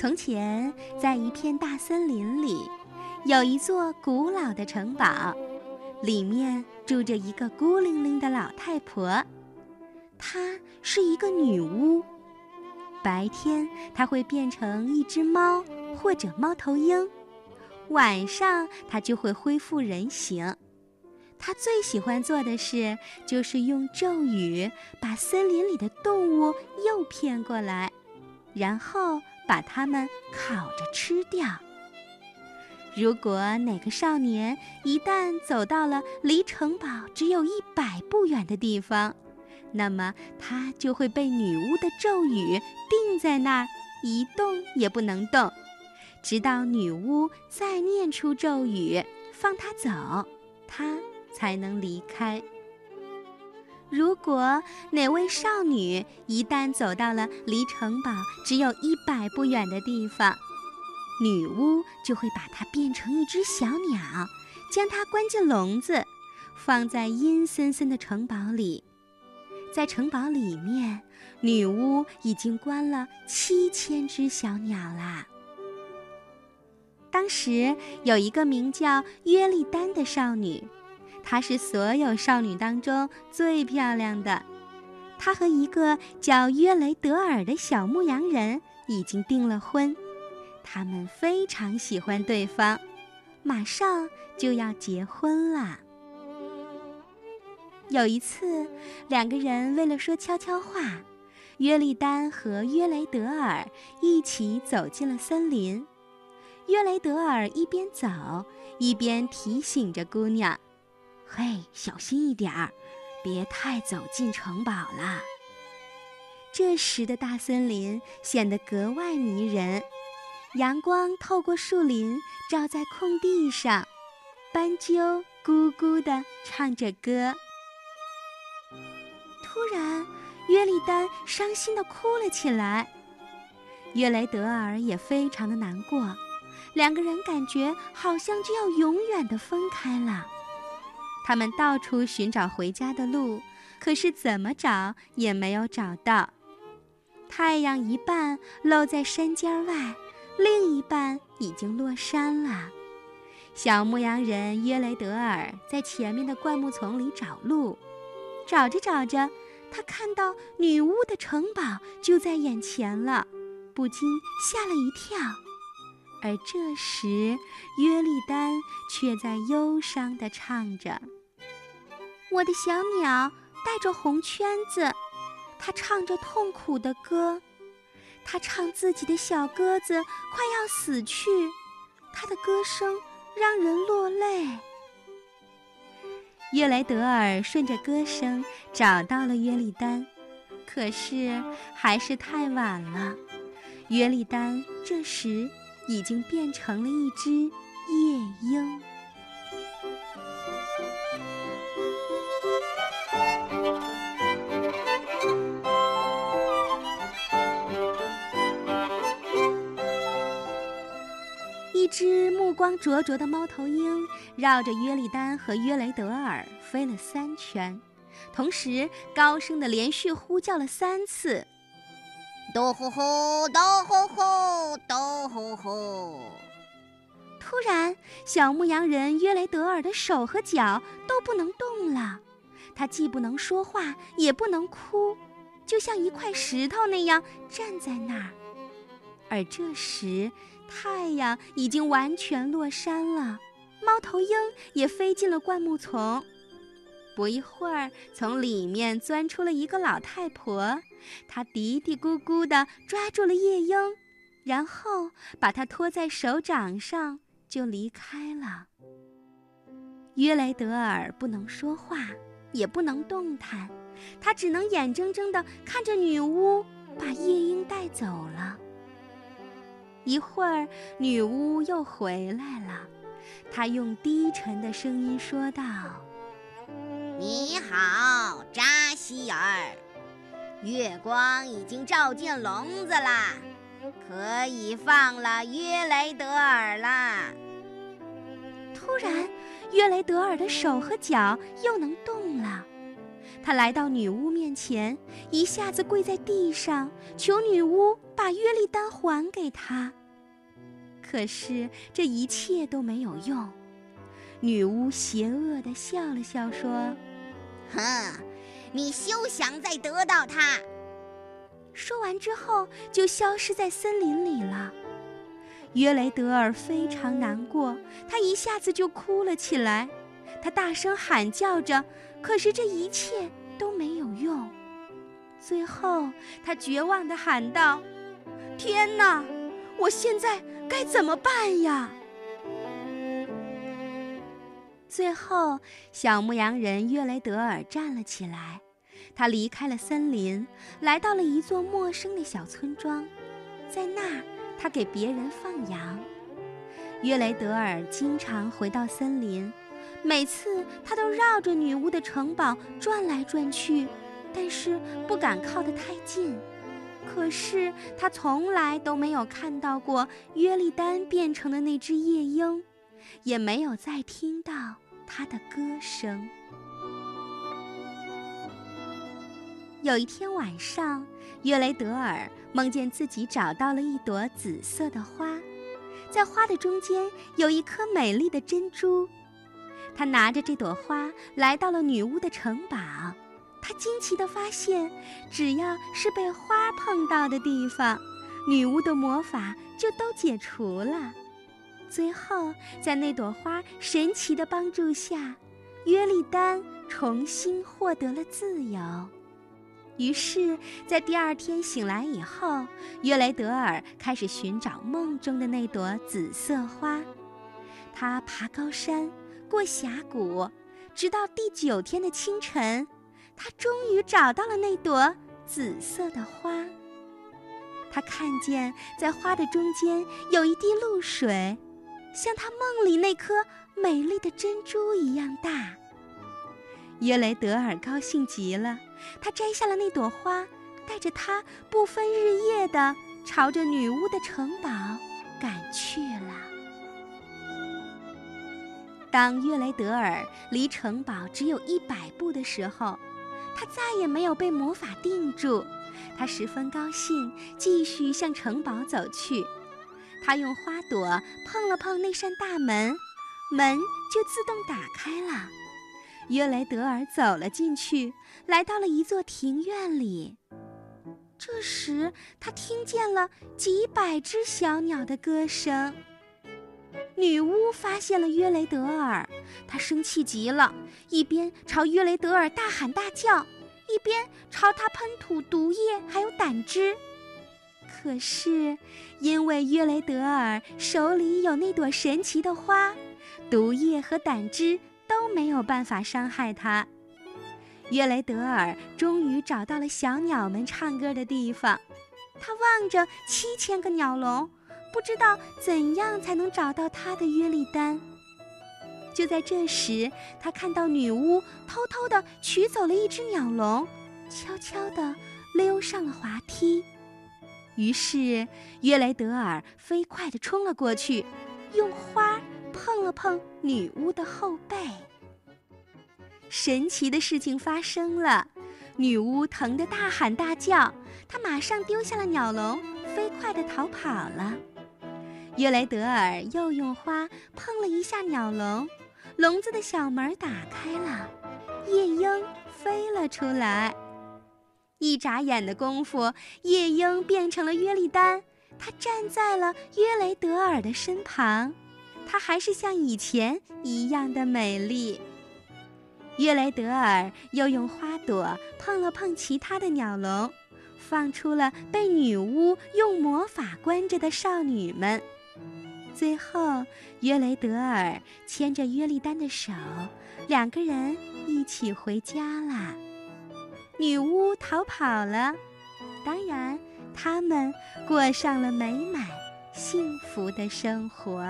从前，在一片大森林里，有一座古老的城堡，里面住着一个孤零零的老太婆。她是一个女巫。白天，她会变成一只猫或者猫头鹰；晚上，她就会恢复人形。她最喜欢做的事，就是用咒语把森林里的动物诱骗过来，然后把它们烤着吃掉。如果哪个少年一旦走到了离城堡只有一百步远的地方，那么他就会被女巫的咒语定在那儿，一动也不能动，直到女巫再念出咒语放他走，他才能离开。如果哪位少女一旦走到了离城堡只有一百步远的地方，女巫就会把她变成一只小鸟，将它关进笼子，放在阴森森的城堡里。在城堡里面，女巫已经关了七千只小鸟啦。当时有一个名叫约丽丹的少女，她是所有少女当中最漂亮的。她和一个叫约雷德尔的小牧羊人已经订了婚，他们非常喜欢对方，马上就要结婚了。有一次，两个人为了说悄悄话，约丽丹和约雷德尔一起走进了森林。约雷德尔一边走一边提醒着姑娘：“嘿，小心一点儿，别太走进城堡了。”这时的大森林显得格外迷人，阳光透过树林照在空地上，斑鸠咕咕地唱着歌。突然，约丽丹伤心地哭了起来。约雷德尔也非常的难过，两个人感觉好像就要永远的分开了。他们到处寻找回家的路，可是怎么找也没有找到。太阳一半露在山尖外，另一半已经落山了。小牧羊人约雷德尔在前面的灌木丛里找路，找着找着。他看到女巫的城堡就在眼前了，不禁吓了一跳。而这时，约丽丹却在忧伤地唱着：“我的小鸟带着红圈子，它唱着痛苦的歌，它唱自己的小鸽子快要死去，它的歌声让人落泪。”约雷德尔顺着歌声找到了约利丹，可是还是太晚了。约利丹这时已经变成了一只夜莺。光灼灼的猫头鹰绕着约利丹和约雷德尔飞了三圈，同时高声的连续呼叫了三次：“嘟呼呼，嘟呼呼，嘟呼呼。”突然，小牧羊人约雷德尔的手和脚都不能动了，他既不能说话，也不能哭，就像一块石头那样站在那儿。而这时，太阳已经完全落山了，猫头鹰也飞进了灌木丛。不一会儿，从里面钻出了一个老太婆，她嘀嘀咕咕地抓住了夜莺，然后把它托在手掌上，就离开了。约雷德尔不能说话，也不能动弹，他只能眼睁睁地看着女巫把夜莺带走了。一会儿，女巫又回来了。她用低沉的声音说道：“你好，扎西尔，月光已经照进笼子啦，可以放了约雷德尔啦。”突然，约雷德尔的手和脚又能动了。他来到女巫面前，一下子跪在地上，求女巫把约丽丹还给他。可是这一切都没有用。女巫邪恶地笑了笑，说：“哼，你休想再得到它。”说完之后，就消失在森林里了。约雷德尔非常难过，他一下子就哭了起来。他大声喊叫着，可是这一切都没有用。最后，他绝望地喊道：“天哪，我现在该怎么办呀？”最后，小牧羊人约雷德尔站了起来，他离开了森林，来到了一座陌生的小村庄，在那儿，他给别人放羊。约雷德尔经常回到森林，每次他都绕着女巫的城堡转来转去，但是不敢靠得太近。可是他从来都没有看到过约丽丹变成的那只夜莺。也没有再听到他的歌声。有一天晚上，约雷德尔梦见自己找到了一朵紫色的花，在花的中间有一颗美丽的珍珠。他拿着这朵花来到了女巫的城堡，他惊奇地发现，只要是被花碰到的地方，女巫的魔法就都解除了。最后，在那朵花神奇的帮助下，约丽丹重新获得了自由。于是，在第二天醒来以后，约雷德尔开始寻找梦中的那朵紫色花。他爬高山，过峡谷，直到第九天的清晨，他终于找到了那朵紫色的花。他看见，在花的中间有一滴露水。像他梦里那颗美丽的珍珠一样大。约雷德尔高兴极了，他摘下了那朵花，带着它不分日夜地朝着女巫的城堡赶去了。当约雷德尔离城堡只有一百步的时候，他再也没有被魔法定住，他十分高兴，继续向城堡走去。他用花朵碰了碰那扇大门，门就自动打开了。约雷德尔走了进去，来到了一座庭院里。这时，他听见了几百只小鸟的歌声。女巫发现了约雷德尔，她生气极了，一边朝约雷德尔大喊大叫，一边朝他喷吐毒液还有胆汁。可是，因为约雷德尔手里有那朵神奇的花，毒液和胆汁都没有办法伤害他。约雷德尔终于找到了小鸟们唱歌的地方，他望着七千个鸟笼，不知道怎样才能找到他的约丽丹。就在这时，他看到女巫偷偷地取走了一只鸟笼，悄悄地溜上了滑梯。于是，约雷德尔飞快地冲了过去，用花碰了碰女巫的后背。神奇的事情发生了，女巫疼得大喊大叫，她马上丢下了鸟笼，飞快地逃跑了。约雷德尔又用花碰了一下鸟笼，笼子的小门打开了，夜莺飞了出来。一眨眼的功夫，夜莺变成了约丽丹，她站在了约雷德尔的身旁，她还是像以前一样的美丽。约雷德尔又用花朵碰了碰其他的鸟笼，放出了被女巫用魔法关着的少女们。最后，约雷德尔牵着约丽丹的手，两个人一起回家了。女巫逃跑了，当然，他们过上了美满幸福的生活。